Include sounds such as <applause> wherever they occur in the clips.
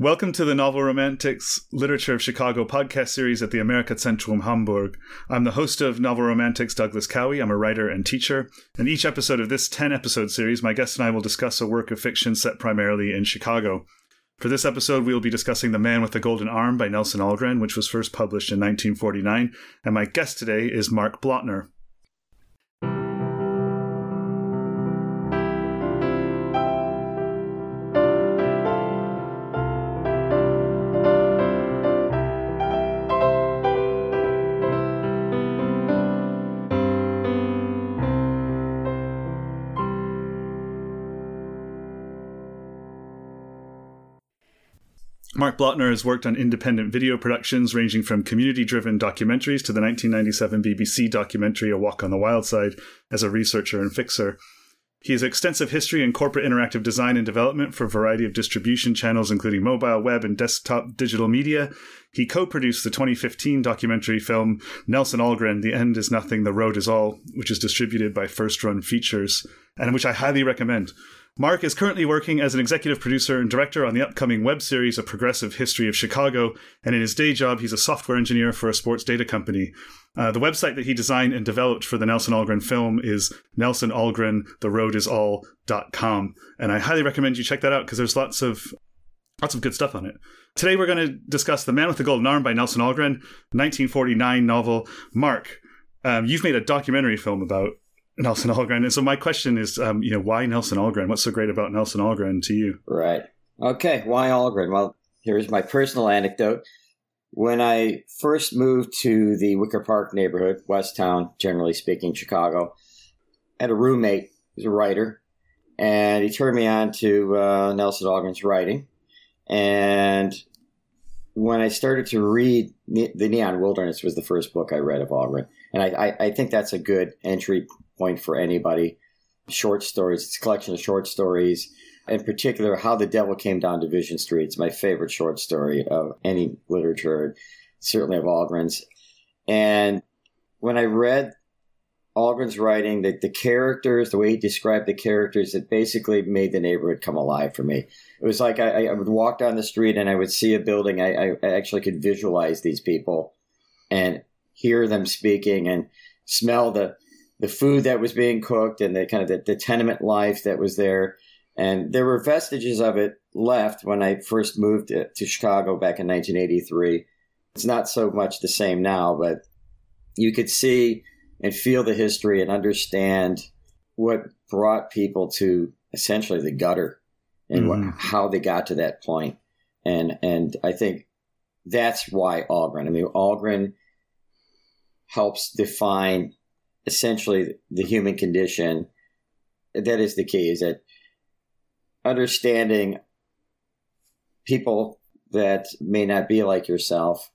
Welcome to the Novel Romantics Literature of Chicago podcast series at the Amerikazentrum Hamburg. I'm the host of Novel Romantics, Douglas Cowie. I'm a writer and teacher. In each episode of this 10 episode series, my guest and I will discuss a work of fiction set primarily in Chicago. For this episode, we will be discussing The Man with the Golden Arm by Nelson Algren, which was first published in 1949. And my guest today is Mark Blotner. Blotner has worked on independent video productions ranging from community driven documentaries to the 1997 BBC documentary A Walk on the Wild Side as a researcher and fixer. He has extensive history in corporate interactive design and development for a variety of distribution channels, including mobile, web, and desktop digital media. He co produced the 2015 documentary film Nelson Algren, The End is Nothing, The Road is All, which is distributed by First Run Features, and which I highly recommend. Mark is currently working as an executive producer and director on the upcoming web series A Progressive History of Chicago, and in his day job, he's a software engineer for a sports data company. Uh, the website that he designed and developed for the Nelson Algren film is nelsonalgren.theroadisall.com, and I highly recommend you check that out because there's lots of lots of good stuff on it. Today we're going to discuss The Man with the Golden Arm by Nelson Algren, 1949 novel. Mark, um, you've made a documentary film about Nelson Algren. And so my question is, um, you know, why Nelson Algren? What's so great about Nelson Algren to you? Right. Okay. Why Algren? Well, here's my personal anecdote. When I first moved to the Wicker Park neighborhood, West Town, generally speaking, Chicago, I had a roommate who's a writer, and he turned me on to uh, Nelson Algren's writing. And when I started to read The Neon Wilderness was the first book I read of Algren. And I, I, I think that's a good entry point for anybody. Short stories, it's a collection of short stories. In particular, How the Devil Came Down Division Street. It's my favorite short story of any literature, certainly of Algren's. And when I read Algren's writing, the, the characters, the way he described the characters, it basically made the neighborhood come alive for me. It was like I, I would walk down the street and I would see a building. I, I actually could visualize these people and hear them speaking and smell the the food that was being cooked and the kind of the, the tenement life that was there. And there were vestiges of it left when I first moved to, to Chicago back in 1983. It's not so much the same now, but you could see and feel the history and understand what brought people to essentially the gutter and mm-hmm. what, how they got to that point. And and I think that's why Algren. I mean, Algren helps define essentially the human condition. That is the key, is that understanding people that may not be like yourself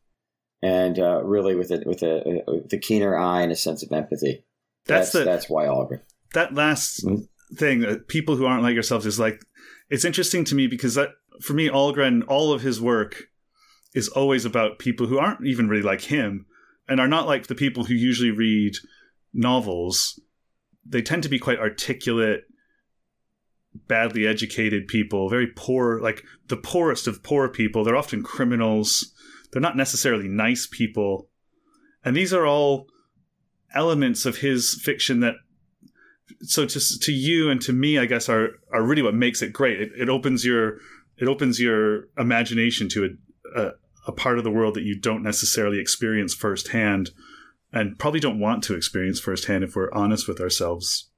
and uh, really with a, with a, with a keener eye and a sense of empathy. That's that's, the, that's why Algren. That last mm-hmm. thing, uh, people who aren't like yourselves, is like it's interesting to me because that for me, Algren, all of his work is always about people who aren't even really like him and are not like the people who usually read novels, they tend to be quite articulate, badly educated people, very poor, like the poorest of poor people. They're often criminals. They're not necessarily nice people. And these are all elements of his fiction that so to to you and to me I guess are are really what makes it great. It, it opens your it opens your imagination to a, a a part of the world that you don't necessarily experience firsthand and probably don't want to experience firsthand if we're honest with ourselves.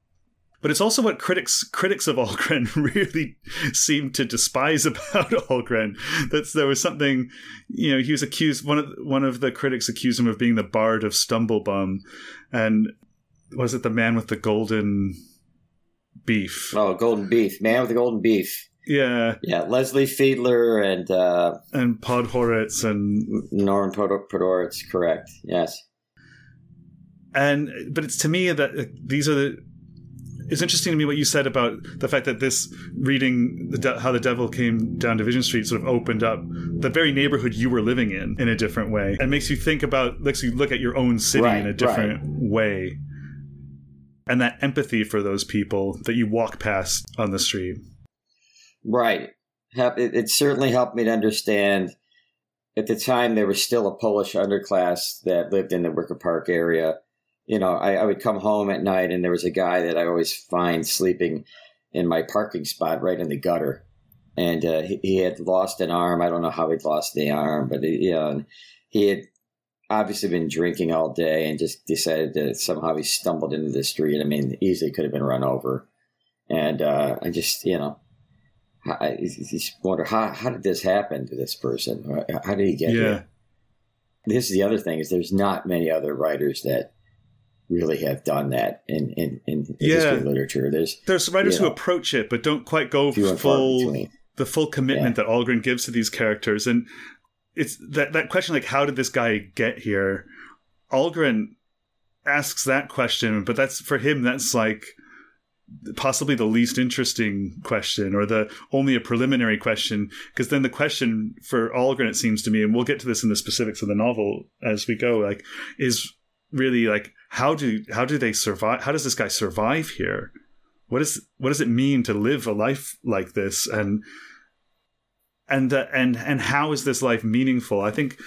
But it's also what critics critics of Algren <laughs> really seem to despise about <laughs> Algren. That there was something, you know, he was accused. One of one of the critics accused him of being the bard of Stumblebum, and was it the man with the golden beef? Oh, golden beef, man with the golden beef. Yeah, yeah. Leslie Fiedler and uh, and Podhoretz and Norman Podhoretz, correct? Yes and but it's to me that these are the it's interesting to me what you said about the fact that this reading the de- how the devil came down division street sort of opened up the very neighborhood you were living in in a different way and makes you think about makes you look at your own city right, in a different right. way and that empathy for those people that you walk past on the street right it, it certainly helped me to understand. At the time, there was still a Polish underclass that lived in the Wicker Park area. You know, I, I would come home at night, and there was a guy that I always find sleeping in my parking spot right in the gutter and uh, he, he, had lost an arm. I don't know how he'd lost the arm, but he, you know, he had obviously been drinking all day and just decided that somehow he stumbled into the street. I mean, easily could have been run over. And uh, I just, you know, I just wonder how how did this happen to this person? How did he get yeah. here? This is the other thing is there's not many other writers that really have done that in in, in yeah. history literature. There's there's writers who know, approach it but don't quite go full the full commitment yeah. that Algren gives to these characters, and it's that that question like how did this guy get here? Algren asks that question, but that's for him. That's like possibly the least interesting question or the only a preliminary question because then the question for Algren it seems to me and we'll get to this in the specifics of the novel as we go like is really like how do how do they survive how does this guy survive here what is what does it mean to live a life like this and and uh, and and how is this life meaningful? I think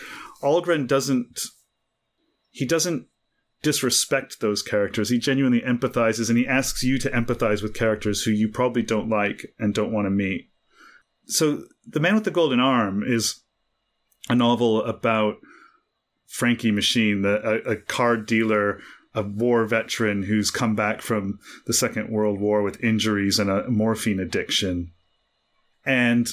Algren doesn't he doesn't disrespect those characters. He genuinely empathizes and he asks you to empathize with characters who you probably don't like and don't want to meet. So, The Man with the Golden Arm is a novel about Frankie Machine, the, a, a card dealer, a war veteran who's come back from the Second World War with injuries and a morphine addiction. And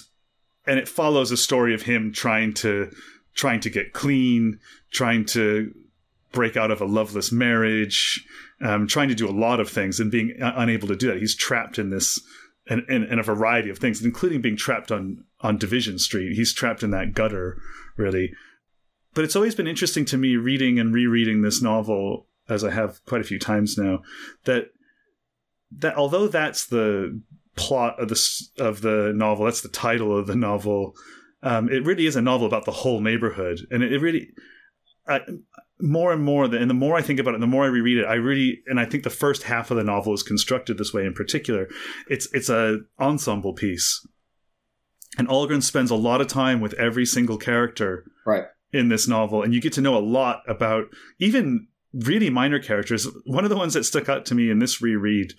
and it follows a story of him trying to trying to get clean, trying to break out of a loveless marriage, um, trying to do a lot of things and being unable to do that. He's trapped in this in, in, in, a variety of things, including being trapped on on Division Street. He's trapped in that gutter, really. But it's always been interesting to me reading and rereading this novel, as I have quite a few times now, that that although that's the plot of the of the novel. That's the title of the novel. Um, it really is a novel about the whole neighborhood, and it, it really. I, more and more, and the more I think about it, the more I reread it, I really, and I think the first half of the novel is constructed this way in particular. It's it's a ensemble piece, and Algren spends a lot of time with every single character right. In this novel, and you get to know a lot about even really minor characters. One of the ones that stuck out to me in this reread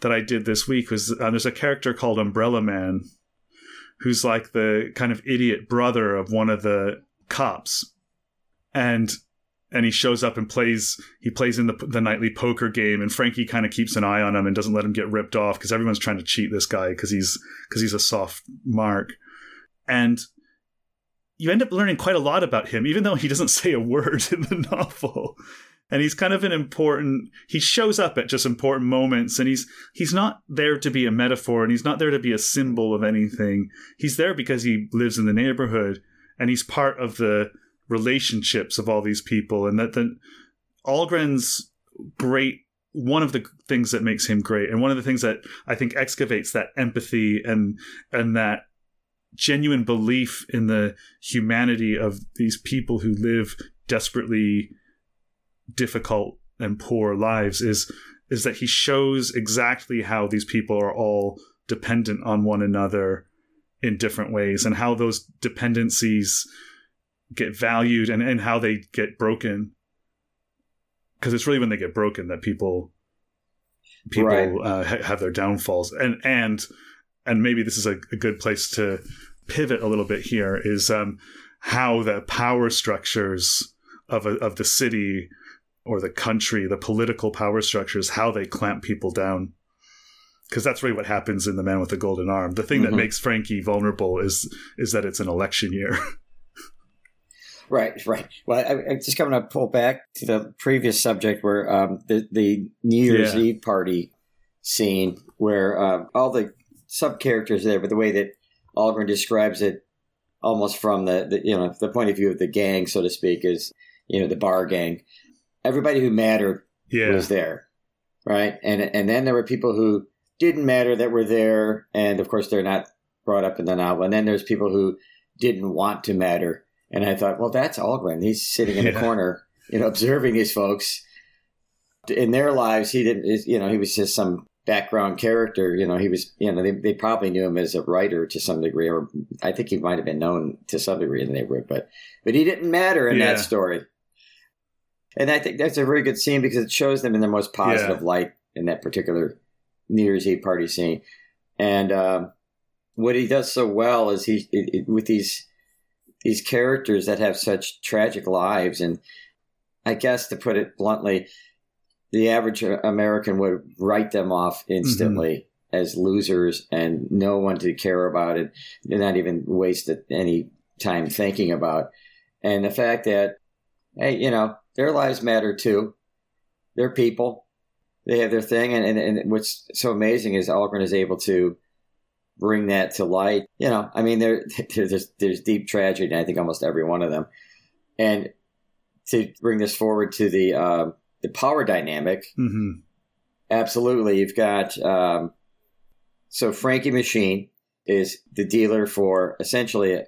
that I did this week was uh, there's a character called Umbrella Man who's like the kind of idiot brother of one of the cops. And and he shows up and plays he plays in the the nightly poker game and Frankie kind of keeps an eye on him and doesn't let him get ripped off because everyone's trying to cheat this guy because he's because he's a soft mark. And you end up learning quite a lot about him even though he doesn't <laughs> say a word in the novel. And he's kind of an important he shows up at just important moments and he's he's not there to be a metaphor and he's not there to be a symbol of anything. He's there because he lives in the neighborhood and he's part of the relationships of all these people and that the Algren's great one of the things that makes him great and one of the things that I think excavates that empathy and and that genuine belief in the humanity of these people who live desperately difficult and poor lives is is that he shows exactly how these people are all dependent on one another in different ways and how those dependencies get valued and, and how they get broken because it's really when they get broken that people people right. uh, ha- have their downfalls and and and maybe this is a, a, good place to pivot a little bit here is um, how the power structures of a, of the city or the country, the political power structures, how they clamp people down. Because that's really what happens in The Man with the Golden Arm. The thing mm-hmm. that makes Frankie vulnerable is is that it's an election year. <laughs> right, right. Well, I, I just going to pull back to the previous subject where um, the the New Year's yeah. Eve party scene, where uh, all the sub characters there, but the way that Algren describes it, almost from the, the you know the point of view of the gang, so to speak, is you know the bar gang everybody who mattered yeah. was there, right? And and then there were people who didn't matter that were there, and of course they're not brought up in the novel. And then there's people who didn't want to matter, and I thought, well, that's Algren. He's sitting in yeah. the corner, you know, observing these folks in their lives. He didn't, you know, he was just some background character. You know, he was, you know, they, they probably knew him as a writer to some degree, or I think he might have been known to some degree in the neighborhood, but, but he didn't matter in Yeah. that story. And I think that's a very good scene because it shows them in their most positive Yeah. light in that particular New Year's Eve party scene. And um, what he does so well is he it, it- with these these characters that have such tragic lives, and I guess to put it bluntly, the average American would write them off instantly as losers and no one to care about it, and not even waste any time thinking about. And the fact that, hey, you know, their lives matter too. They're people. They have their thing, and, and, and what's so amazing is Algren is able to bring that to light. You know, I mean, there <laughs> there's there's deep tragedy I think almost every one of them, and to bring this forward to the uh, the power dynamic, hmm absolutely, you've got um, so Frankie Machine is the dealer for essentially,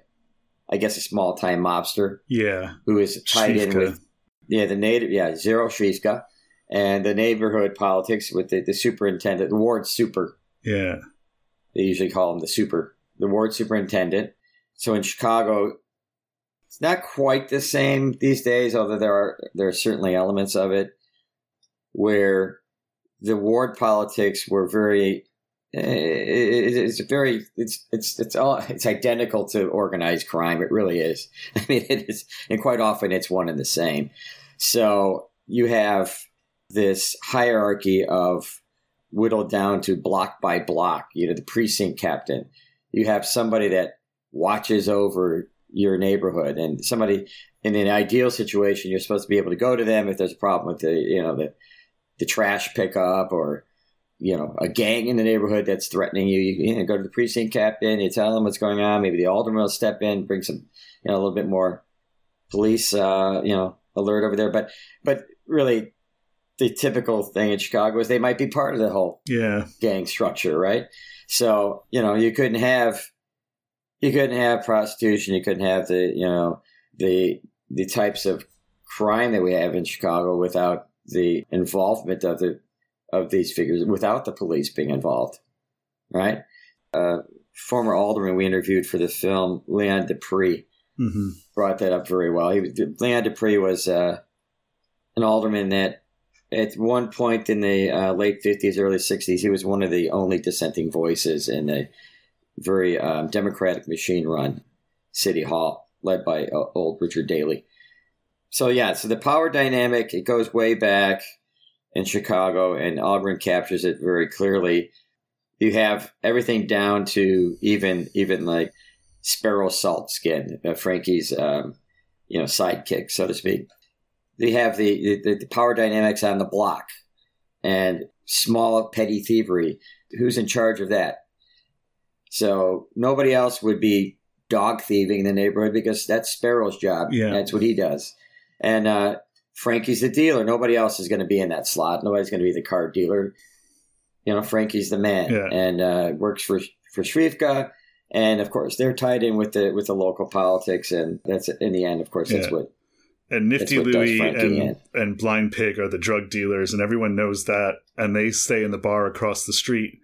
I guess, a small time mobster Yeah. who is tied in with yeah the native yeah Zero Schwiefka and the neighborhood politics with the, the superintendent the ward super. Yeah. they usually call him the super the ward superintendent. So in chicago it's not quite the same these days although there are there are certainly elements of it where the ward politics were very eh, it's very it's it's it's all it's identical to organized crime it really is <laughs> i mean it is and quite often it's one and the same so you have this hierarchy of whittled down to block by block. You know, the precinct captain. You have somebody that watches over your neighborhood, and somebody in an ideal situation, you're supposed to be able to go to them if there's a problem with the you know the the trash pickup or you know a gang in the neighborhood that's threatening you. You, you know, go to the precinct captain. You tell them what's going on. Maybe the alderman will step in, bring some you know a little bit more police uh, you know alert over there. But but really. The typical thing in Chicago is they might be part of the whole Yeah. gang structure, right? So you know you couldn't have you couldn't have prostitution, you couldn't have the you know the the types of crime that we have in Chicago without the involvement of the of these figures, without the police being involved, right? Uh, former alderman we interviewed for the film, Leon Despres, hmm brought that up very well. He, Leon Despres was uh, an alderman that at one point in the uh, late 50s, early 60s, he was one of the only dissenting voices in a very um, democratic machine run city hall led by uh, old Richard Daley. So, yeah, so the power dynamic, it goes way back in Chicago, and Algren captures it very clearly. You have everything down to even even like Sparrow Saltskin, uh, Frankie's um, you know sidekick, so to speak. They have the, the the power dynamics on the block and small petty thievery. Who's in charge of that? So nobody else would be dog thieving in the neighborhood because that's Sparrow's job. Yeah. That's what he does. And uh, Frankie's the dealer. Nobody else is going to be in that slot. Nobody's going to be the card dealer. You know, Frankie's the man Yeah. and uh, works for for Schwiefka. And of course, they're tied in with the with the local politics, and that's in the end. Of course, that's Yeah. what And Nifty Louie and, and Blind Pig are the drug dealers, and everyone knows that. And they stay in the bar across the street,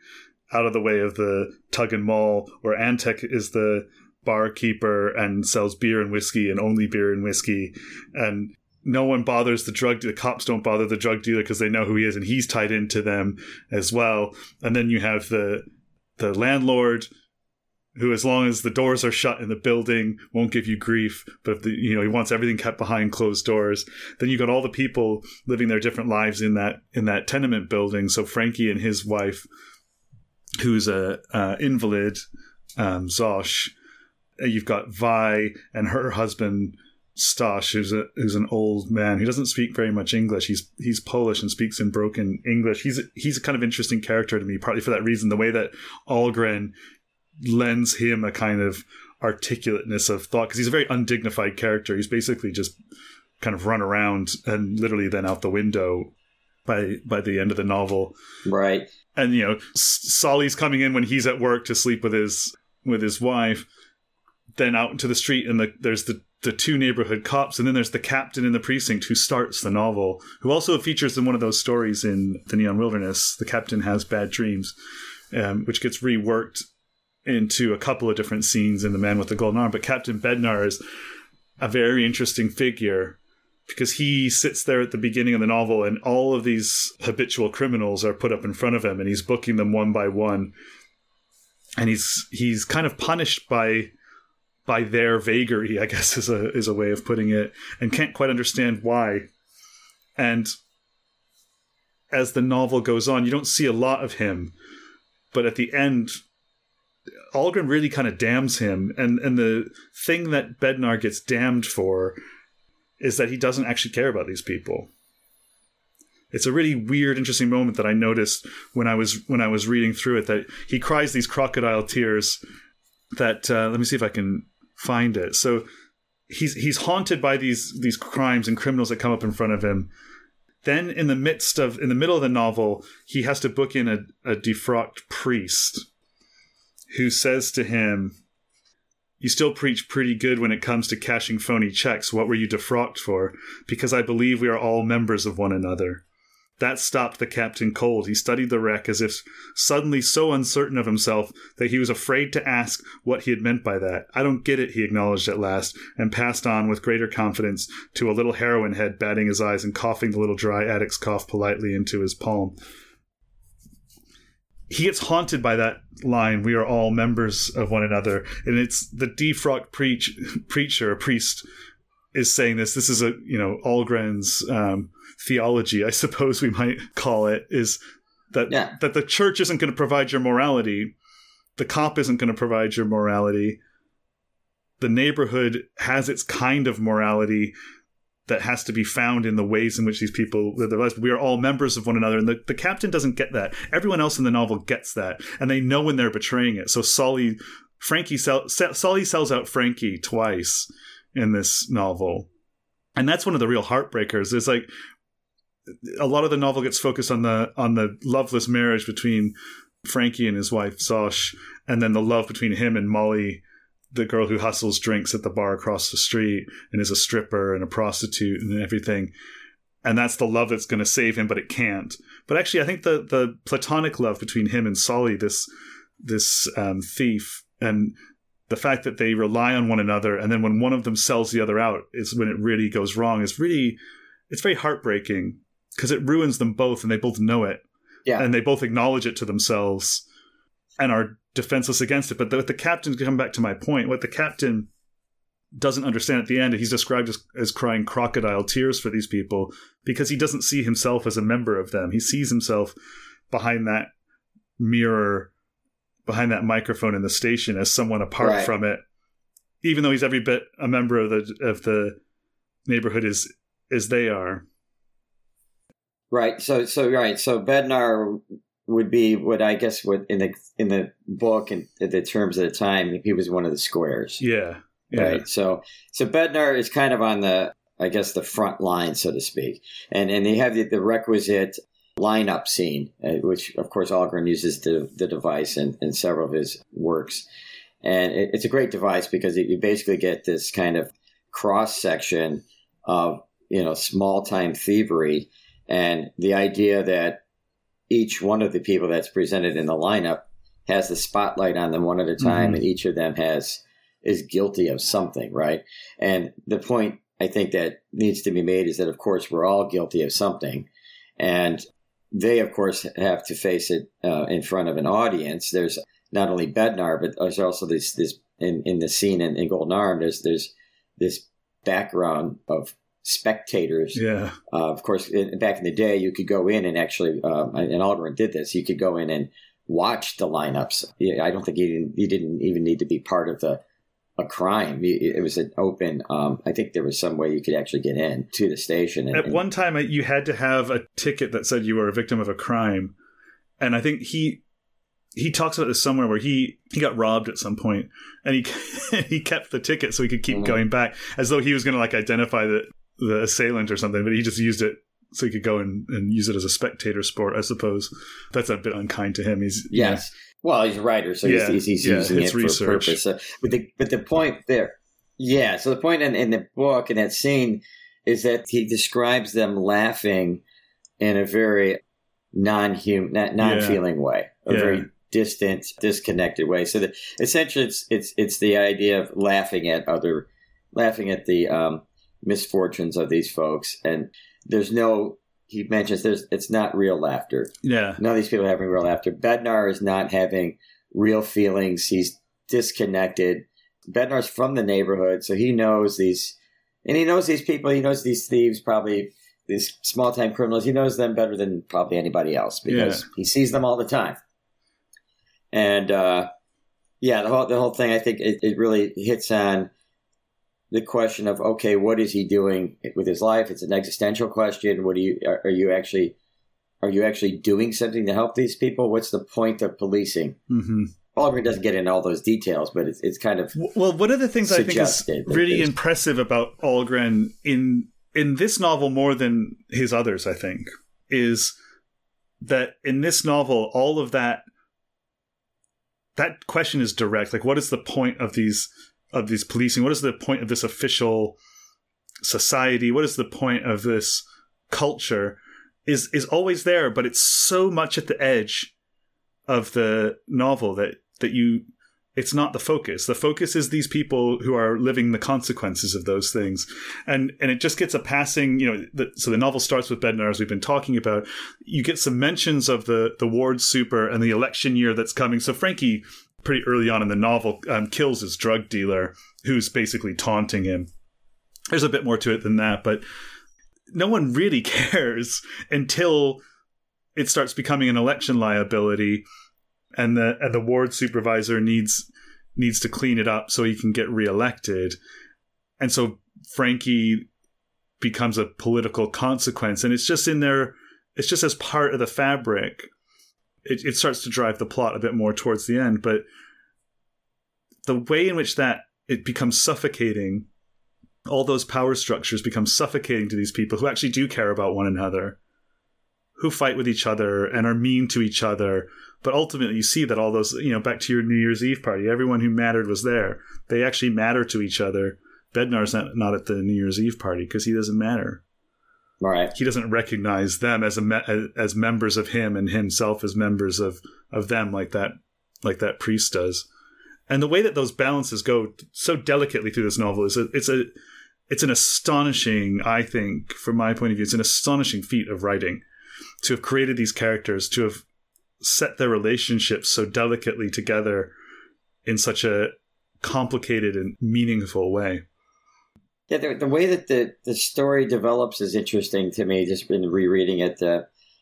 out of the way of the Tug and Maul, where Antek is the barkeeper and sells beer and whiskey, and only beer and whiskey. And no one bothers the drug. The cops don't bother the drug dealer because they know who he is, and he's tied into them as well. And then you have the the landlord who as long as the doors are shut in the building won't give you grief but if the, you know he wants everything kept behind closed doors then you got all the people living their different lives in that in that tenement building so frankie and his wife who's a uh, invalid um, zosh you've got vi and her husband Stosh, who's a who's an old man who doesn't speak very much English. He's he's Polish and speaks in broken English. He's he's a kind of interesting character to me, partly for that reason. The way that Algren lends him a kind of articulateness of thought because he's a very undignified character. He's basically just kind of run around and literally then out the window by by the end of the novel. right. And you know, Solly's coming in when he's at work to sleep with his with his wife. Then out into the street, and the, there's the the two neighborhood cops, and then there's the captain in the precinct who starts the novel, who also features in one of those stories in the Neon Wilderness. The captain has bad dreams, um, which gets reworked into a couple of different scenes in The Man with the Golden Arm. But Captain Bednar is a very interesting figure because he sits there at the beginning of the novel, and all of these habitual criminals are put up in front of him, and he's booking them one by one, and he's he's kind of punished by by their vagary, I guess is a is a way of putting it, and can't quite understand why. And as the novel goes on, you don't see a lot of him, but at the end, Algren really kind of damns him, and and the thing that Bednar gets damned for is that he doesn't actually care about these people. It's a really weird, interesting moment that I noticed when I was when I was reading through it. That he cries these crocodile tears. That uh, let me see if I can find it. So he's he's haunted by these these crimes and criminals that come up in front of him. Then in the midst of in the middle of the novel, he has to book in a, a defrocked priest who says to him, You still preach pretty good when it comes to cashing phony checks. What were you defrocked for? Because I believe we are all members of one another. That stopped the captain cold. He studied the wreck as if suddenly so uncertain of himself that he was afraid to ask what he had meant by that. I don't get it, he acknowledged at last, and passed on with greater confidence to a little heroin head batting his eyes and coughing the little dry addict's cough politely into his palm. He gets haunted by that line, we are all members of one another. And it's the defrocked preach, preacher, a priest, is saying this. This is a, you know, Algren's um, theology, I suppose we might call it, is that yeah. that the church isn't going to provide your morality, the cop isn't going to provide your morality. The neighborhood has its kind of morality that has to be found in the ways in which these people live their lives. We are all members of one another, and the, the captain doesn't get that. Everyone else in the novel gets that, and they know when they're betraying it. So Solly, Frankie, sell, Solly sells out Frankie twice in this novel, and that's one of the real heartbreakers. Is like a lot of the novel gets focused on the on the loveless marriage between Frankie and his wife Zosh, and then the love between him and Molly, the girl who hustles drinks at the bar across the street and is a stripper and a prostitute and everything. And that's the love that's going to save him, but it can't. But actually, I think the the platonic love between him and Solly, this this um, thief, and the fact that they rely on one another, and then when one of them sells the other out, is when it really goes wrong. Is really it's very heartbreaking because it ruins them both and they both know it. Yeah. And they both acknowledge it to themselves and are defenseless against it. But the, the captain, to come back to my point, what the captain doesn't understand at the end, he's described as, as crying crocodile tears for these people because he doesn't see himself as a member of them. He sees himself behind that mirror, behind that microphone in the station as someone apart right. from it, even though he's every bit a member of the of the neighborhood as as they are. Right. So so right. So Bednar would be what I guess what in the in the book and the terms of the time he was one of the squares. Yeah. yeah. Right. So so Bednar is kind of on the I guess the front line so to speak, and and they have the, the requisite lineup scene, uh, which of course Algren uses the the device in, in several of his works, and it, it's a great device because you basically get this kind of cross section of you know small time thievery and the idea that each one of the people that's presented in the lineup has the spotlight on them one at a time, mm-hmm. and each of them has is guilty of something, right? And the point I think that needs to be made is that, of course, we're all guilty of something, and they, of course, have to face it uh, in front of an audience. There's not only Bednar, but there's also this this in, in the scene in, in Golden Arm. There's there's this background of spectators. Yeah. Uh, of course, in, back in the day, you could go in and actually, um, and Algren did this. You could go in and watch the lineups. I don't think you didn't, you didn't even need to be part of the a crime. It was an open. Um, I think there was some way you could actually get in to the station. And, At one time, you had to have a ticket that said you were a victim of a crime, and I think he he talks about this somewhere where he he got robbed at some point and he <laughs> he kept the ticket so he could keep mm-hmm. going back as though he was going to like identify the the assailant or something, but he just used it so he could go and, and use it as a spectator sport, I suppose. That's a bit unkind to him. He's yes. Well, he's a writer, so yeah, he's, he's, yeah, using it for research. purpose. So, but the but the point there, Yeah. So the point in, in the book in that scene is that he describes them laughing in a very non-human, non-feeling yeah. way, a very distant, disconnected way. So that essentially, it's it's it's the idea of laughing at other, laughing at the um, misfortunes of these folks, and there's no. He mentions there's it's not real laughter. Yeah, none of these people are having real laughter. Bednar is not having real feelings. He's disconnected. Bednar's from the neighborhood, so he knows these, and he knows these people. He knows these thieves, probably these small time criminals. He knows them better than probably anybody else because yeah. he sees them all the time. And uh, yeah, the whole the whole thing, I think it, it really hits on the question of okay, what is he doing with his life? It's an existential question. What do you are, are you actually are you actually doing something to help these people? What's the point of policing? Mm-hmm. Doesn't get into all those details, but it's, it's kind of well. One of the things I think is really impressive about Algren in in this novel more than his others, I think, is that in this novel, all of that that question is direct. Like, what is the point of these of these policing? What is the point of this official society? What is the point of this culture? Is is always there, but it's so much at the edge of the novel that that you it's not the focus. The focus is these people who are living the consequences of those things, and and it just gets a passing. You know, the, so the novel starts with Bednar, as we've been talking about. You get some mentions of the the ward super and the election year that's coming. So Frankie, pretty early on in the novel, um, kills his drug dealer, who's basically taunting him. There's a bit more to it than that, but no one really <laughs> cares until it starts becoming an election liability and the and the ward supervisor needs needs to clean it up so he can get reelected. And so Frankie becomes a political consequence and it's just in there it's just as part of the fabric. It, it starts to drive the plot a bit more towards the end, but the way in which that it becomes suffocating all those power structures become suffocating to these people who actually do care about one another who fight with each other and are mean to each other but ultimately, you see that all those, you know, back to your New Year's Eve party, everyone who mattered was there. They actually matter to each other. Bednar's not, not at the New Year's Eve party because he doesn't matter. Right. He doesn't recognize them as a me- as members of him and himself as members of of them like that like that priest does. And the way that those balances go so delicately through this novel is a, it's a it's an astonishing, I think, from my point of view, it's an astonishing feat of writing to have created these characters, to have set their relationships so delicately together in such a complicated and meaningful way. Yeah, the, the way that the, the story develops is interesting to me. Just been rereading it. Uh,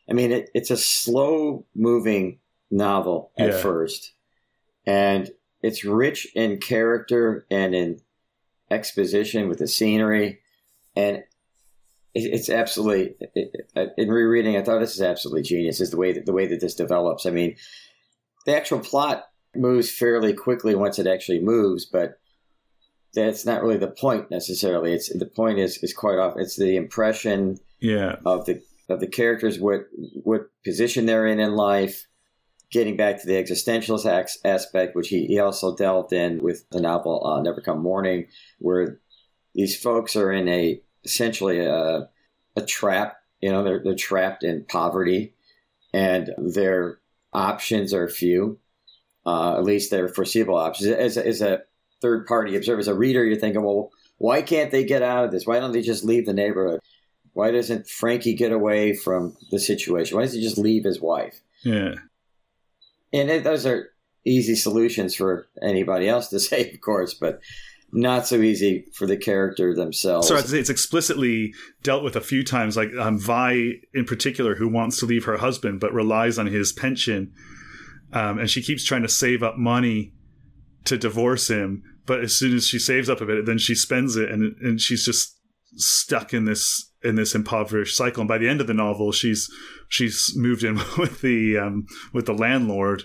I mean, it, it's a slow moving novel at yeah. first, and it's rich in character and in exposition with the scenery, and it's absolutely in rereading. I thought this is absolutely genius. Is the way that the way that this develops. I mean, the actual plot moves fairly quickly once it actually moves, but that's not really the point necessarily. It's the point is is quite often it's the impression yeah of the of the characters what what position they're in in life. Getting back to the existentialist aspect, which he, he also delved in with the novel uh, Never Come Morning, where these folks are in a essentially a, a trap. You know, they're, they're trapped in poverty and their options are few. Uh, at least their foreseeable options. As, as a third party observer, as a reader, you're thinking, well, why can't they get out of this? Why don't they just leave the neighborhood? Why doesn't Frankie get away from the situation? Why does he just leave his wife? Yeah. And it, those are easy solutions for anybody else to <laughs> say, of course, but not so easy for the character themselves. So it's explicitly dealt with a few times, like um, Vi in particular, who wants to leave her husband but relies on his pension, um, and she keeps trying to save up money to divorce him. But as soon as she saves up a bit, then she spends it, and and she's just stuck in this in this impoverished cycle. And by the end of the novel, she's she's moved in <laughs> with the um, with the landlord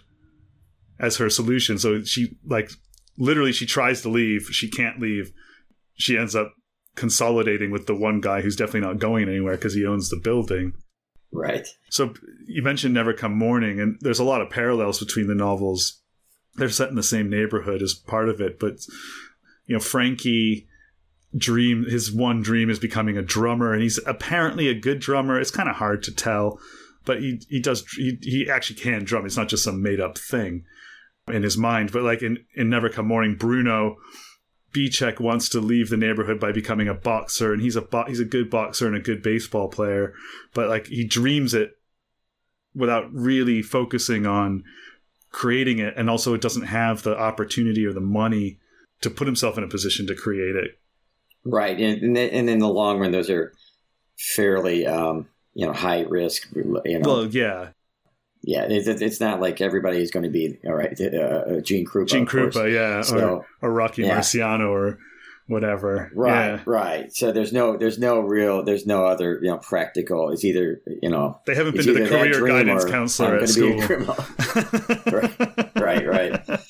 as her solution. So she like literally she tries to leave, she can't leave. She ends up consolidating with the one guy who's definitely not going anywhere because he owns the building. Right. So you mentioned Never Come Morning, and there's a lot of parallels between the novels. They're set in the same neighborhood as part of it, but you know Frankie dream his one dream is becoming a drummer and he's apparently a good drummer. It's kind of hard to tell but he he does he, he actually can drum. It's not just some made up thing in his mind but like in in never come morning bruno Bicek wants to leave the neighborhood by becoming a boxer and he's a bo- he's a good boxer and a good baseball player but like he dreams it without really focusing on creating it and also it doesn't have the opportunity or the money to put himself in a position to create it right and, and in the long run those are fairly um, you know high risk you know well yeah yeah, it's, it's not like everybody is going to be all right. Uh, Gene Krupa, Gene Krupa, yeah, so, or, or Rocky yeah. Marciano, or whatever. Right, yeah. right. So there's no, there's no real, there's no other, you know, practical. It's either, you know, they haven't been to the career guidance counselor at school. <laughs> right, right, right.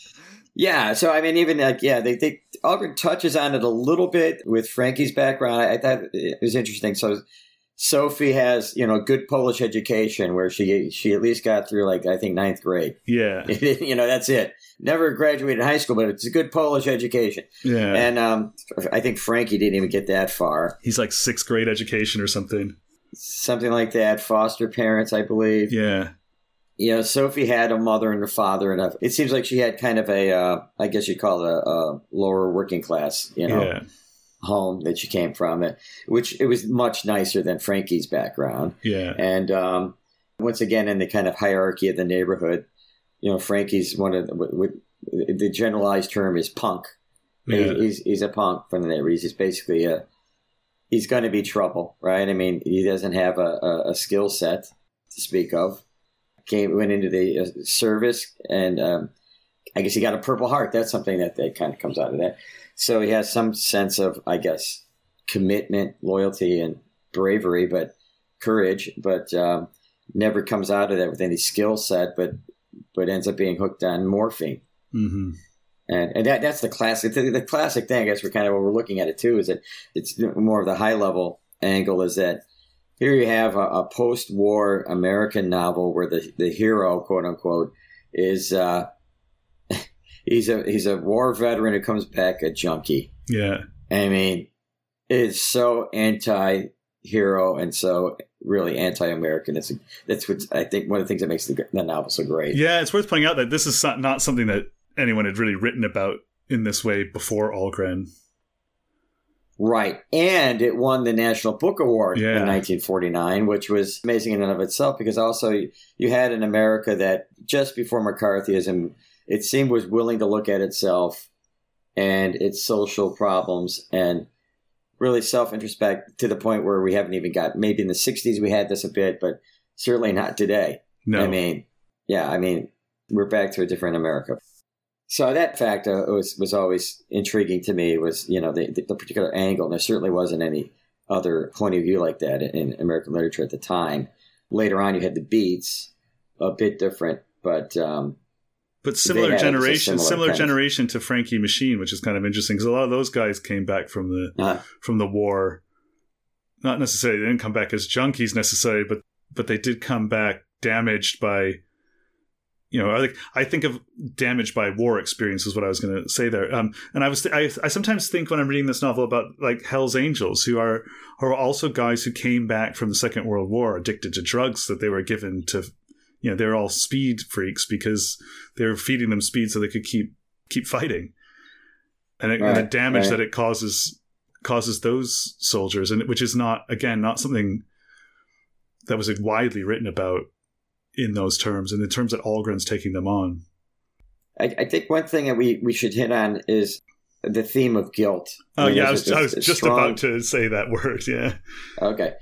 Yeah. So I mean, even like, yeah, they, they Algren touches on it a little bit with Frankie's background. I, I thought it was interesting. So Sophie has, you know, good Polish education where she she at least got through like I think ninth grade. Yeah, <laughs> you know that's it. Never graduated high school, but it's a good Polish education. Yeah, and um, I think Frankie didn't even get that far. He's like sixth grade education or something. Something like that. Foster parents, I believe. Yeah. You know, Sophie had a mother and a father, and a, it seems like she had kind of a, uh, I guess you'd call it a, a lower working class, you know. Yeah home that she came from, which it was much nicer than Frankie's background. Yeah. And um, once again, in the kind of hierarchy of the neighborhood, you know, Frankie's one of the, the generalized term is punk. Yeah. He's, he's a punk from the neighborhood. He's basically a, he's going to be trouble, right? I mean, he doesn't have a, a, a skill set to speak of. Came, went into the uh, service and, um, I guess he got a purple heart. That's something that, that kind of comes out of that. So he has some sense of, I guess, commitment, loyalty, and bravery, but courage, but um, never comes out of that with any skill set, but but ends up being hooked on morphine. Mm-hmm. And, and that, that's the classic. The, the, classic thing, I guess, we're kind of what we're looking at it too, is that it's more of the high level angle. Is that here you have a, a post war American novel where the the hero, quote unquote, is uh, he's a he's a war veteran who comes back a junkie. Yeah, I mean, it's so anti hero and so really anti-American. It's that's what I think one of the things that makes the, the novel so great. Yeah, it's worth pointing out that this is not something that anyone had really written about in this way before Algren. Right. And it won the National Book Award yeah. in 1949, which was amazing in and of itself because also you had in America that just before McCarthyism it seemed was willing to look at itself and its social problems and really self introspect to the point where we haven't even got maybe in the 60s we had this a bit but certainly not today. No. I mean yeah i mean we're back to a different america. So that fact uh, was was always intriguing to me was you know the, the particular angle and there certainly wasn't any other point of view like that in american literature at the time. Later on you had the beats a bit different but um, but similar generation, similar, similar generation to Frankie Machine, which is kind of interesting because a lot of those guys came back from the uh-huh. from the war. Not necessarily they didn't come back as junkies necessarily, but but they did come back damaged by, you know, I think I think of damaged by war experience is what I was going to say there. Um, and I was th- I, I sometimes think when I'm reading this novel about like Hell's Angels, who are who are also guys who came back from the Second World War addicted to drugs that they were given to you know they're all speed freaks because they're feeding them speed so they could keep keep fighting and, it, right, and the damage right. that it causes causes those soldiers and which is not again not something that was widely written about in those terms and in terms that Algren's taking them on I, I think one thing that we, we should hit on is the theme of guilt. Oh I mean, yeah, I was, I was just strong... about to say that <laughs> word. Yeah. Okay.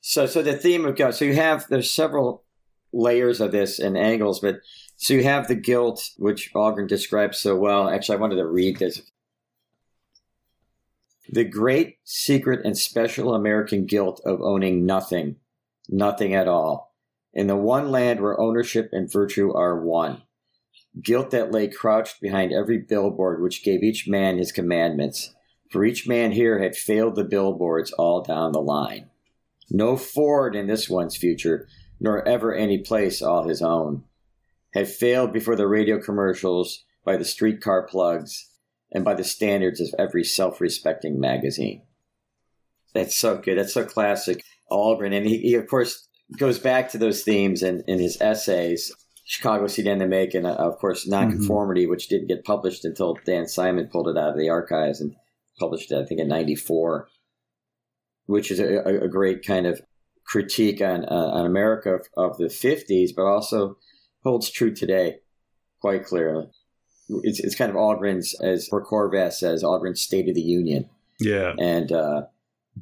So so the theme of guilt. So you have there's several layers of this and angles, but so you have the guilt, which Algren describes so well. Actually, I wanted to read this. The great, secret, and special American guilt of owning nothing, nothing at all, in the one land where ownership and virtue are one. Guilt that lay crouched behind every billboard which gave each man his commandments, for each man here had failed the billboards all down the line. No Ford in this one's future, nor ever any place all his own, had failed before the radio commercials by the streetcar plugs, and by the standards of every self-respecting magazine. That's so good. That's so classic Algren. And he, he of course, goes back to those themes in, in his essays. Chicago City on the Make, and uh, of course, Nonconformity, mm-hmm. which didn't get published until Dan Simon pulled it out of the archives and published it, I think, in 94, which is a, a great kind of critique on, uh, on America of, of the 50s, but also holds true today quite clearly. It's, it's kind of Algren's, as for Horvath says, Algren's State of the Union. Yeah. And, uh,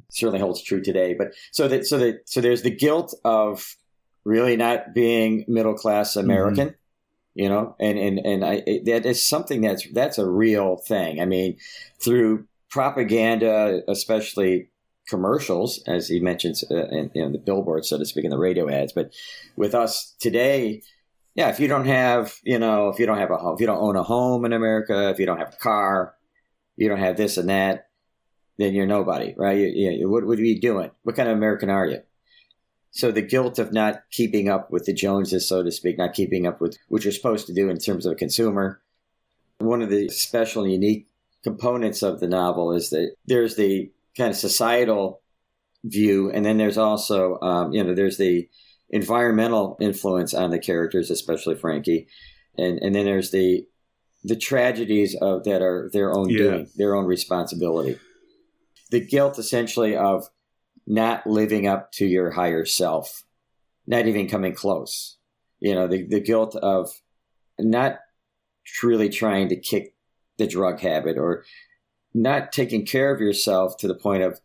certainly holds true today. But so that so that so there's the guilt of really not being middle class mm-hmm. American. Mm-hmm. You know, and and and I that is something that's that's a real thing. I mean, through propaganda, especially commercials, as he mentions uh, in, in the billboards, so to speak, in the radio ads. But with us today, yeah, if you don't have, you know, if you don't have a home, if you don't own a home in America, if you don't have a car, you don't have this and that, then you're nobody, right? You, you, what, are you doing? What kind of American are you? So the guilt of not keeping up with the Joneses, so to speak, not keeping up with what you're supposed to do in terms of a consumer. One of the special and unique components of the novel is that there's the kind of societal view, and then there's also, um, you know, there's the environmental influence on the characters, especially Frankie, and and then there's the the tragedies of that are their own yeah. doing, their own responsibility the guilt essentially of not living up to your higher self, not even coming close. You know, the, the guilt of not truly trying to kick the drug habit or not taking care of yourself to the point of,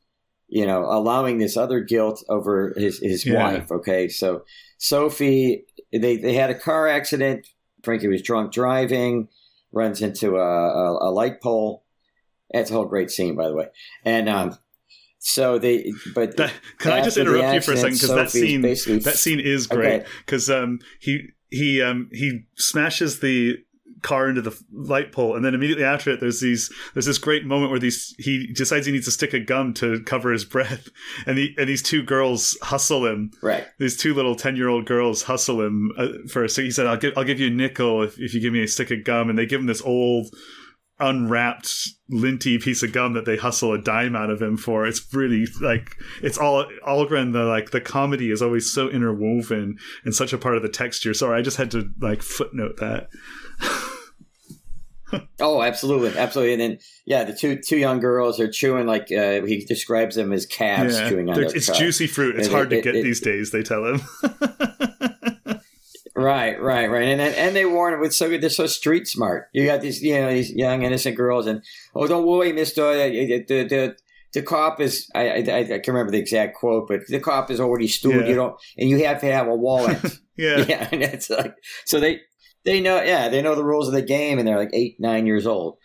you know, allowing this other guilt over his, his yeah. wife. Okay. So Sophie, they, they had a car accident. Frankie was drunk driving, runs into a, a, a light pole it's a whole great scene, by the way. And um, so they, but that, can I just interrupt you for a second because that scene that scene is great because okay. um, he he um, he smashes the car into the light pole and then immediately after it there's these there's this great moment where these he decides he needs to stick a gum to cover his breath <laughs> and he and these two girls hustle him right these two little 10 year old girls hustle him uh, for a so he said i'll give i'll give you a nickel if, if you give me a stick of gum and they give him this old unwrapped linty piece of gum that they hustle a dime out of him for. It's really like it's all Algren The like the comedy is always so interwoven and such a part of the texture. Sorry, I just had to like footnote that. Oh, absolutely, absolutely. And then yeah, the two two young girls are chewing like uh, he describes them as calves yeah, chewing on. It's juicy fruit. It's hard it, to get it, these days. They tell him. <laughs> Right, right, right, and and they warn it with so good. they're so street smart. You got these, you know, these young innocent girls, and oh, don't worry, Mister. The, the, the, the cop is I, I, I can't remember the exact quote, but the cop is already stood. Yeah. You don't, and you have to have a wallet. <laughs> yeah, <laughs> yeah, and it's like so they they know yeah they know the rules of the game, and they're like eight nine years old.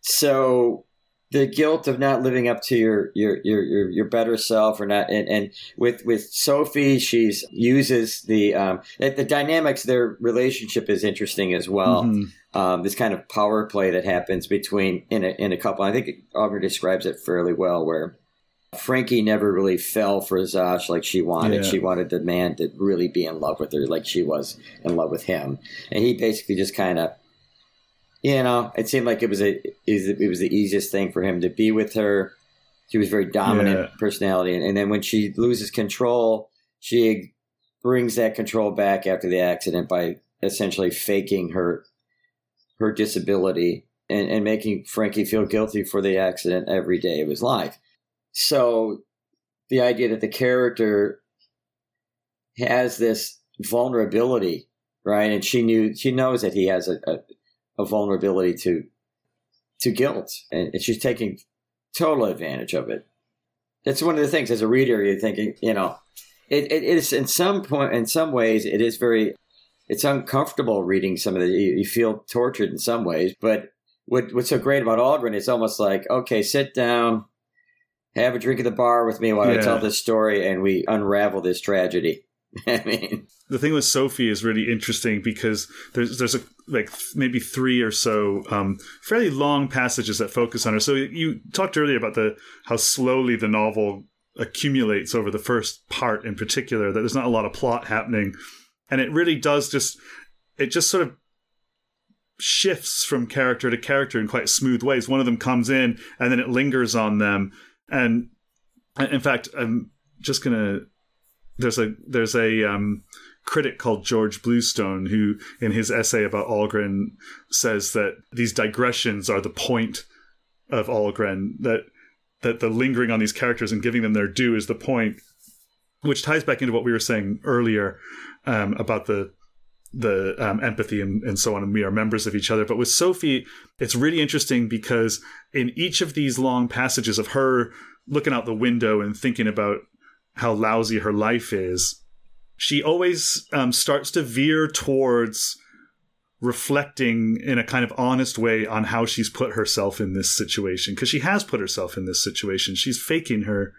So the guilt of not living up to your your your your, your better self or not and, and with with Sophie she's uses the um the dynamics their relationship is interesting as well mm-hmm. um, this kind of power play that happens between in a in a couple I think aubrey describes it fairly well where Frankie never really fell for Zosh like she wanted. Yeah. She wanted the man to really be in love with her like she was in love with him. And he basically just kind of you know, it seemed like it was a it was the easiest thing for him to be with her. She was very dominant yeah. personality, and, and then when she loses control, she brings that control back after the accident by essentially faking her her disability and, and making Frankie feel guilty for the accident every day of his life. So the idea that the character has this vulnerability, right? And she knew she knows that he has a, a a vulnerability to to guilt, and she's taking total advantage of it. That's one of the things as a reader you're thinking, you know, it, it is in some point, in some ways, it is very, it's uncomfortable reading some of the. You feel tortured in some ways, but what what's so great about Algren? It's almost like okay, sit down, have a drink at the bar with me while yeah. I tell this story, and we unravel this tragedy. <laughs> I mean, the thing with Sophie is really interesting because there's there's a like maybe three or so um, fairly long passages that focus on her. So you talked earlier about the how slowly the novel accumulates over the first part in particular. That there's not a lot of plot happening, and it really does just it just sort of shifts from character to character in quite smooth ways. One of them comes in and then it lingers on them. And in fact, I'm just gonna. There's a there's a um, critic called George Bluestone who, in his essay about Algren, says that these digressions are the point of Algren. That that the lingering on these characters and giving them their due is the point, which ties back into what we were saying earlier um, about the the um, empathy and, and so on, and we are members of each other. But with Sophie, it's really interesting because in each of these long passages of her looking out the window and thinking about how lousy her life is, she always um, starts to veer towards reflecting in a kind of honest way on how she's put herself in this situation. Because she has put herself in this situation. She's faking her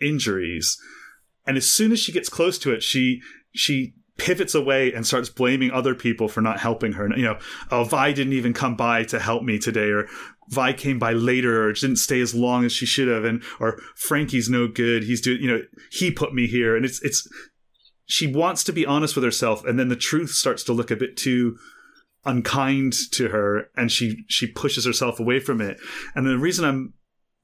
injuries. And as soon as she gets close to it she she pivots away and starts blaming other people for not helping her. You know oh vi didn't even come by to help me today or vi came by later or didn't stay as long as she should have and or frankie's no good he's doing you know he put me here and it's it's she wants to be honest with herself and then the truth starts to look a bit too unkind to her and she she pushes herself away from it. And the reason i'm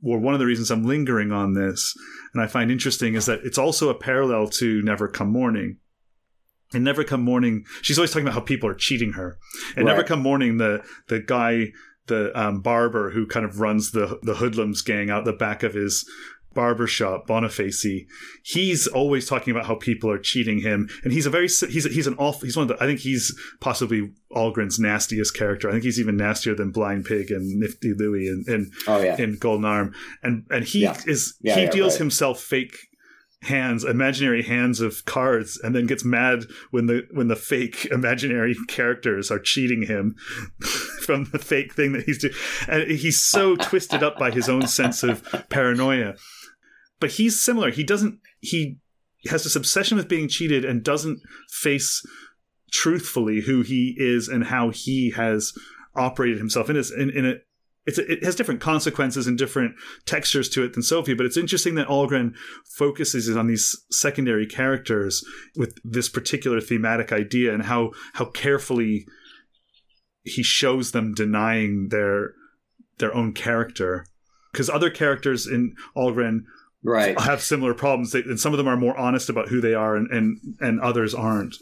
or one of the reasons i'm lingering on this and i find interesting is that it's also a parallel to never come morning in never come morning she's always talking about how people are cheating her and Right. never come morning the the guy the um, barber who kind of runs the the hoodlums gang out the back of his barber shop boniface he's always talking about how people are cheating him and he's a very he's he's an awful he's one of the i think he's possibly Algren's nastiest character i think he's even nastier than blind pig and nifty louie and, and Oh yeah. in golden arm and and he Yeah. is Yeah, he deals right. himself fake hands imaginary hands of cards and then gets mad when the when the fake imaginary <laughs> characters are cheating him <laughs> from the fake thing that he's doing and he's so <laughs> twisted up by his own sense of paranoia. But he's similar. He doesn't he has this obsession with being cheated and doesn't face truthfully who he is and how he has operated himself in this in, in a it's it has different consequences and different textures to it than Sophie, but it's interesting that Algren focuses on these secondary characters with this particular thematic idea and how how carefully he shows them denying their their own character. Because other characters in Algren Right. have similar problems, they, and some of them are more honest about who they are, and and, and others aren't.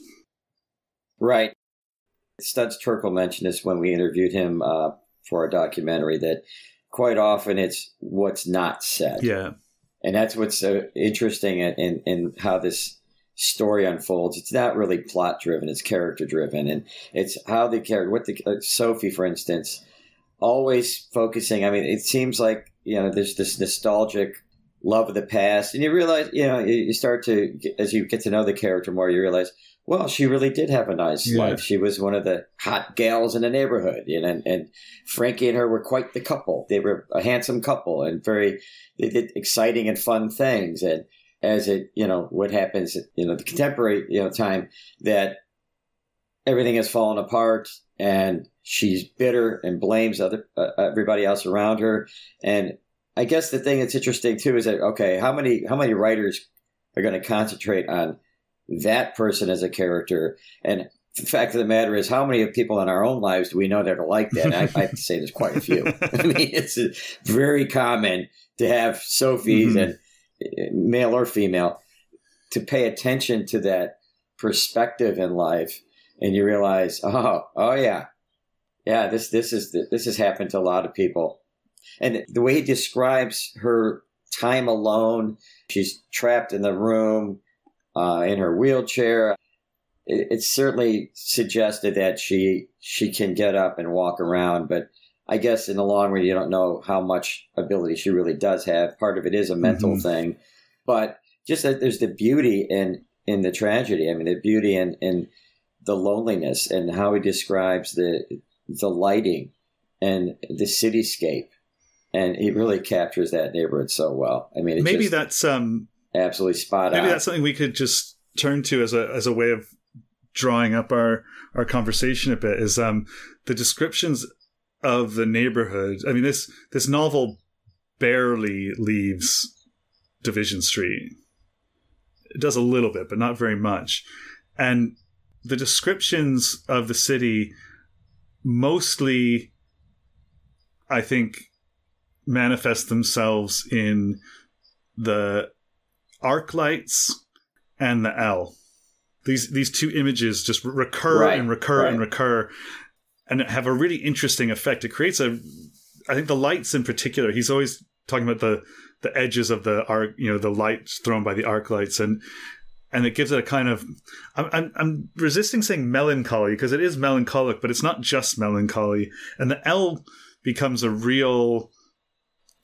Right. Studs Terkel mentioned this when we interviewed him uh, for a documentary that quite often it's what's not said. Yeah, And that's what's so interesting in, in, in how this story unfolds. It's not really plot driven, it's character driven. And it's how the character, what the, uh, Sophie, for instance, always focusing. I mean, it seems like, you know, there's this nostalgic love of the past. And you realize, you know, you you start to, as you get to know the character more, you realize, well, she really did have a nice Yeah. life. She was one of the hot gals in the neighborhood, you know, and, and Frankie and her were quite the couple. They were a handsome couple and very, they did exciting and fun things. And as it, you know, what happens, you know, the contemporary, you know, time that everything has fallen apart and she's bitter and blames other uh, everybody else around her. And I guess the thing that's interesting too is that okay, how many how many writers are going to concentrate on that person as a character? And the fact of the matter is, how many of people in our own lives do we know that are like that? I, I have to say, there's quite a few. <laughs> I mean, it's very common to have Sophies Mhm. and uh, male or female to pay attention to that perspective in life, and you realize, oh, oh yeah, yeah, this this is this has happened to a lot of people, and the way he describes her time alone, she's trapped in the room, uh, in her wheelchair. It, it's certainly suggested that she she can get up and walk around, but I guess in the long run, you don't know how much ability she really does have. Part of it is a mental Mhm. thing, but just that there's the beauty in in the tragedy. I mean, the beauty in in the loneliness and how he describes the the lighting and the cityscape, and he really captures that neighborhood so well. I mean, it's maybe just that's um absolutely spot maybe on. Maybe that's something we could just turn to as a as a way of drawing up our our conversation a bit is um the descriptions of the neighborhood. I mean this this novel barely leaves division street. It does a little bit but not very much. And the descriptions of the city mostly, I think, manifest themselves in the arc lights and the L. These these two images just recur Right, and recur right. and recur, and have a really interesting effect. It creates a, I think the lights in particular. He's always talking about the the edges of the arc, you know, the lights thrown by the arc lights, and and it gives it a kind of. I'm I'm, I'm resisting saying melancholy because it is melancholic, but it's not just melancholy, and the L becomes a real.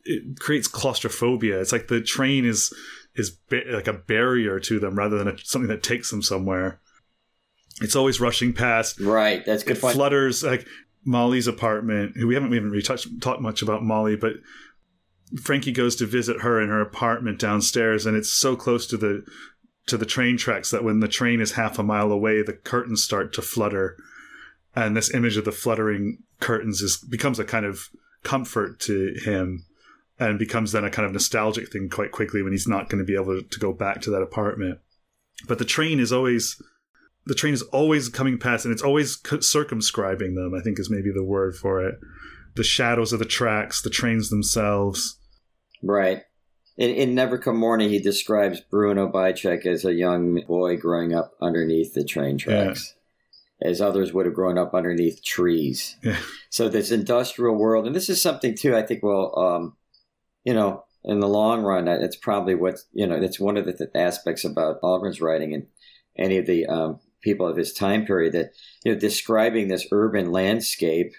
It creates claustrophobia. It's like the train is is ba- like a barrier to them rather than a, something that takes them somewhere. It's always rushing past. Right. That's good It point. flutters like Molly's apartment. Who we haven't even really touched talked much about Molly, but Frankie goes to visit her in her apartment downstairs, and it's so close to the to the train tracks that when the train is half a mile away, the curtains start to flutter, and this image of the fluttering curtains is becomes a kind of comfort to him, and becomes then a kind of nostalgic thing quite quickly when he's not going to be able to go back to that apartment. But the train is always the train is always coming past, and it's always circumscribing them. I think is maybe the word for it. The shadows of the tracks, the trains themselves. Right. In, in Never Come Morning, he describes Bruno Bicek as a young boy growing up underneath the train tracks, as others would have grown up underneath trees. Yeah. So this industrial world, and this is something too. I think, well, um, you know, in the long run, that- it's probably what you know. That's one of the th- aspects about Algren's writing and any of the um, people of his time period that you know describing this urban landscape,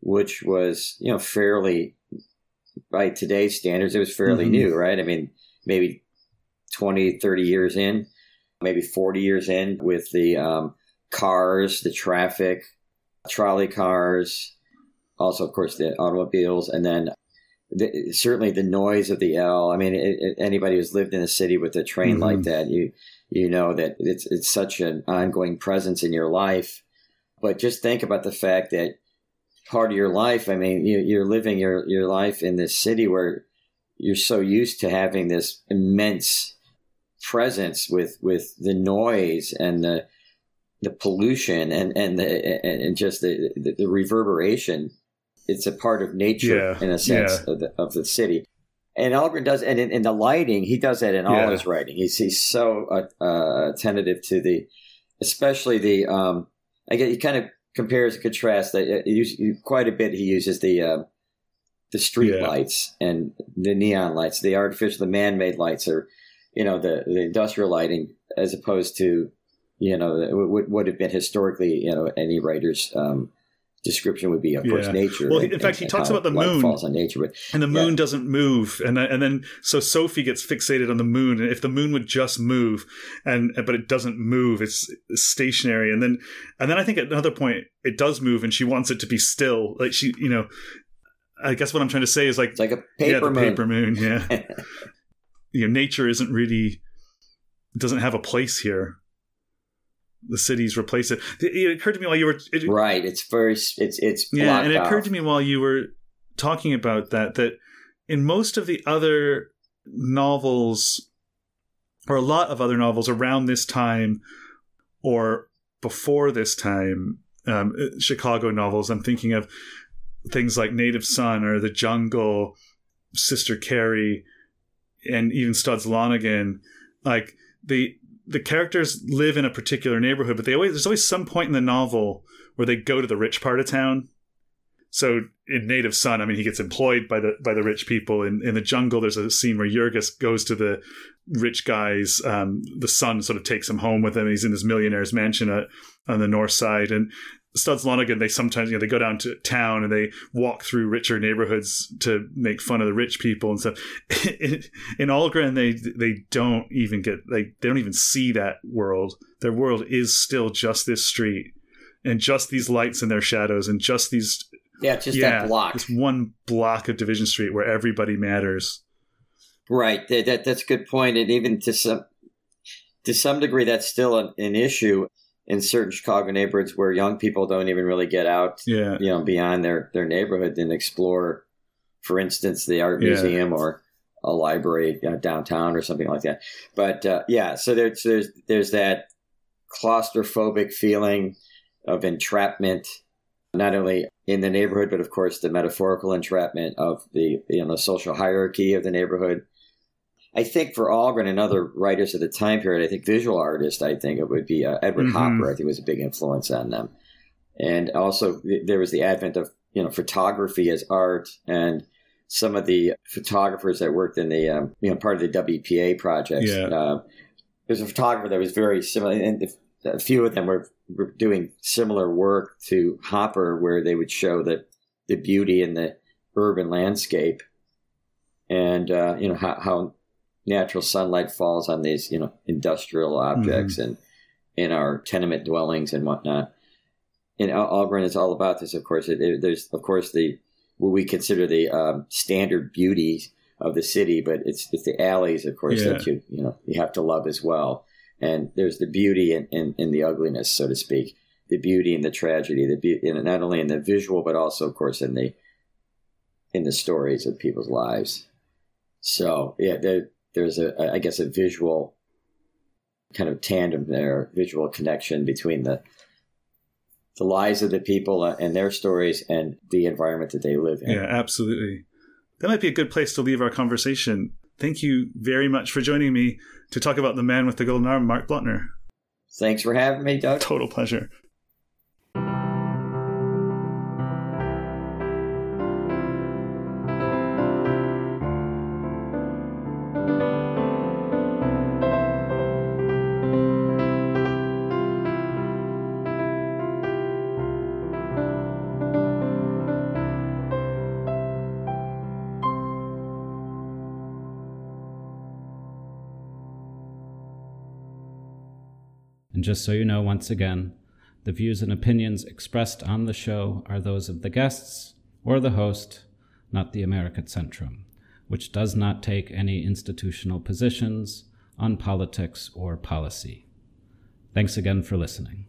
which was you know fairly by today's standards, it was fairly Mhm. new, right? I mean, maybe 20, 30 years in, maybe 40 years in with the um, cars, the traffic, trolley cars, also, of course, the automobiles, and then the, certainly the noise of the L. I mean, it, it, anybody who's lived in a city with a train Mhm. like that, you you know that it's it's such an ongoing presence in your life. But just think about the fact that part of your life. I mean, you, you're living your your life in this city where you're so used to having this immense presence with with the noise and the the pollution and and the and and just the, the the reverberation. It's a part of nature Yeah, in a sense yeah. of, the, of the city. And Algren does, and in, in the lighting, he does that in all Yeah. his writing. He's he's so uh, uh, attentive to the, especially the. Um, I get he kind of compares and contrasts that uh, quite a bit. He uses the uh, the street lights and the neon lights, the artificial, the man-made lights, or you know the the industrial lighting, as opposed to you know what would have been historically you know any writer's um, description would be of course Yeah. nature. Well, and- in fact, he and talks about the moon. falls on nature, but and the Yeah. moon doesn't move and and then so sophie gets fixated on the moon and if the moon would just move and but it doesn't move it's stationary and then and then i think at another point it does move and she wants it to be still like she you know i guess what i'm trying to say is like it's like a yeah the moon. paper moon yeah <laughs> you know nature isn't really doesn't have a place here the cities replace it it occurred to me while you were it, right. It's very. It's it's yeah, and it occurred off. to me while you were talking about that that in most of the other novels, or a lot of other novels around this time, or before this time, um, Chicago novels, I'm thinking of things like Native Son or The Jungle, Sister Carrie, and even Studs Lonigan. Like the the characters live in a particular neighborhood, but they always there's always some point in the novel where they go to the rich part of town. So in Native Son, I mean, he gets employed by the by the rich people. In in the jungle, there's a scene where Jurgis goes to the rich guys. Um, the son sort of takes him home with him. He's in this millionaire's mansion at, on the north side. And Studs Lonigan, they sometimes you know they go down to town and they walk through richer neighborhoods to make fun of the rich people and stuff. <laughs> in, Algren, they they don't even get they they don't even see that world. Their world is still just this street and just these lights and their shadows and just these Yeah, just yeah, that block. this one block of Division Street where everybody matters. Right. That, that that's a good point. And even to some to some degree, that's still an, an issue in certain Chicago neighborhoods where young people don't even really get out, Yeah, you know, beyond their their neighborhood and explore, for instance, the art Yeah. museum or a library uh, downtown or something like that. But uh, yeah, so there's there's there's that claustrophobic feeling of entrapment not only in the neighborhood, but of course the metaphorical entrapment of the you know social hierarchy of the neighborhood. I think for Algren and other writers of the time period, I think visual artists, I think it would be uh, Edward mm-hmm. Hopper. I think was a big influence on them, and also there was the advent of you know photography as art and some of the photographers that worked in the um, you know part of the WPA project. Yeah. Uh, there's a photographer that was very similar, and a few of them were, were doing similar work to Hopper, where they would show the the beauty in the urban landscape, and uh, you know how, how, natural sunlight falls on these you know industrial objects mm-hmm. and in our tenement dwellings and whatnot. And Algren is all about this, of course. It, it, there's of course the what we consider the um, standard beauties of the city, but it's it's the alleys, of course, yeah. that you you know you have to love as well. And there's the beauty in, in, in the ugliness, so to speak, the beauty and the tragedy, the beauty, not only in the visual, but also, of course, in the in the stories of people's lives. So yeah, there's a I guess a visual kind of tandem there, visual connection between the the lives of the people and their stories and the environment that they live in. Yeah, absolutely. That might be a good place to leave our conversation. Thank you very much for joining me to talk about the man with the golden arm, Mark Blotner. Thanks for having me, Doug. Total pleasure. Just so you know, once again, the views and opinions expressed on the show are those of the guests or the host, not the American Centrum, which does not take any institutional positions on politics or policy. Thanks again for listening.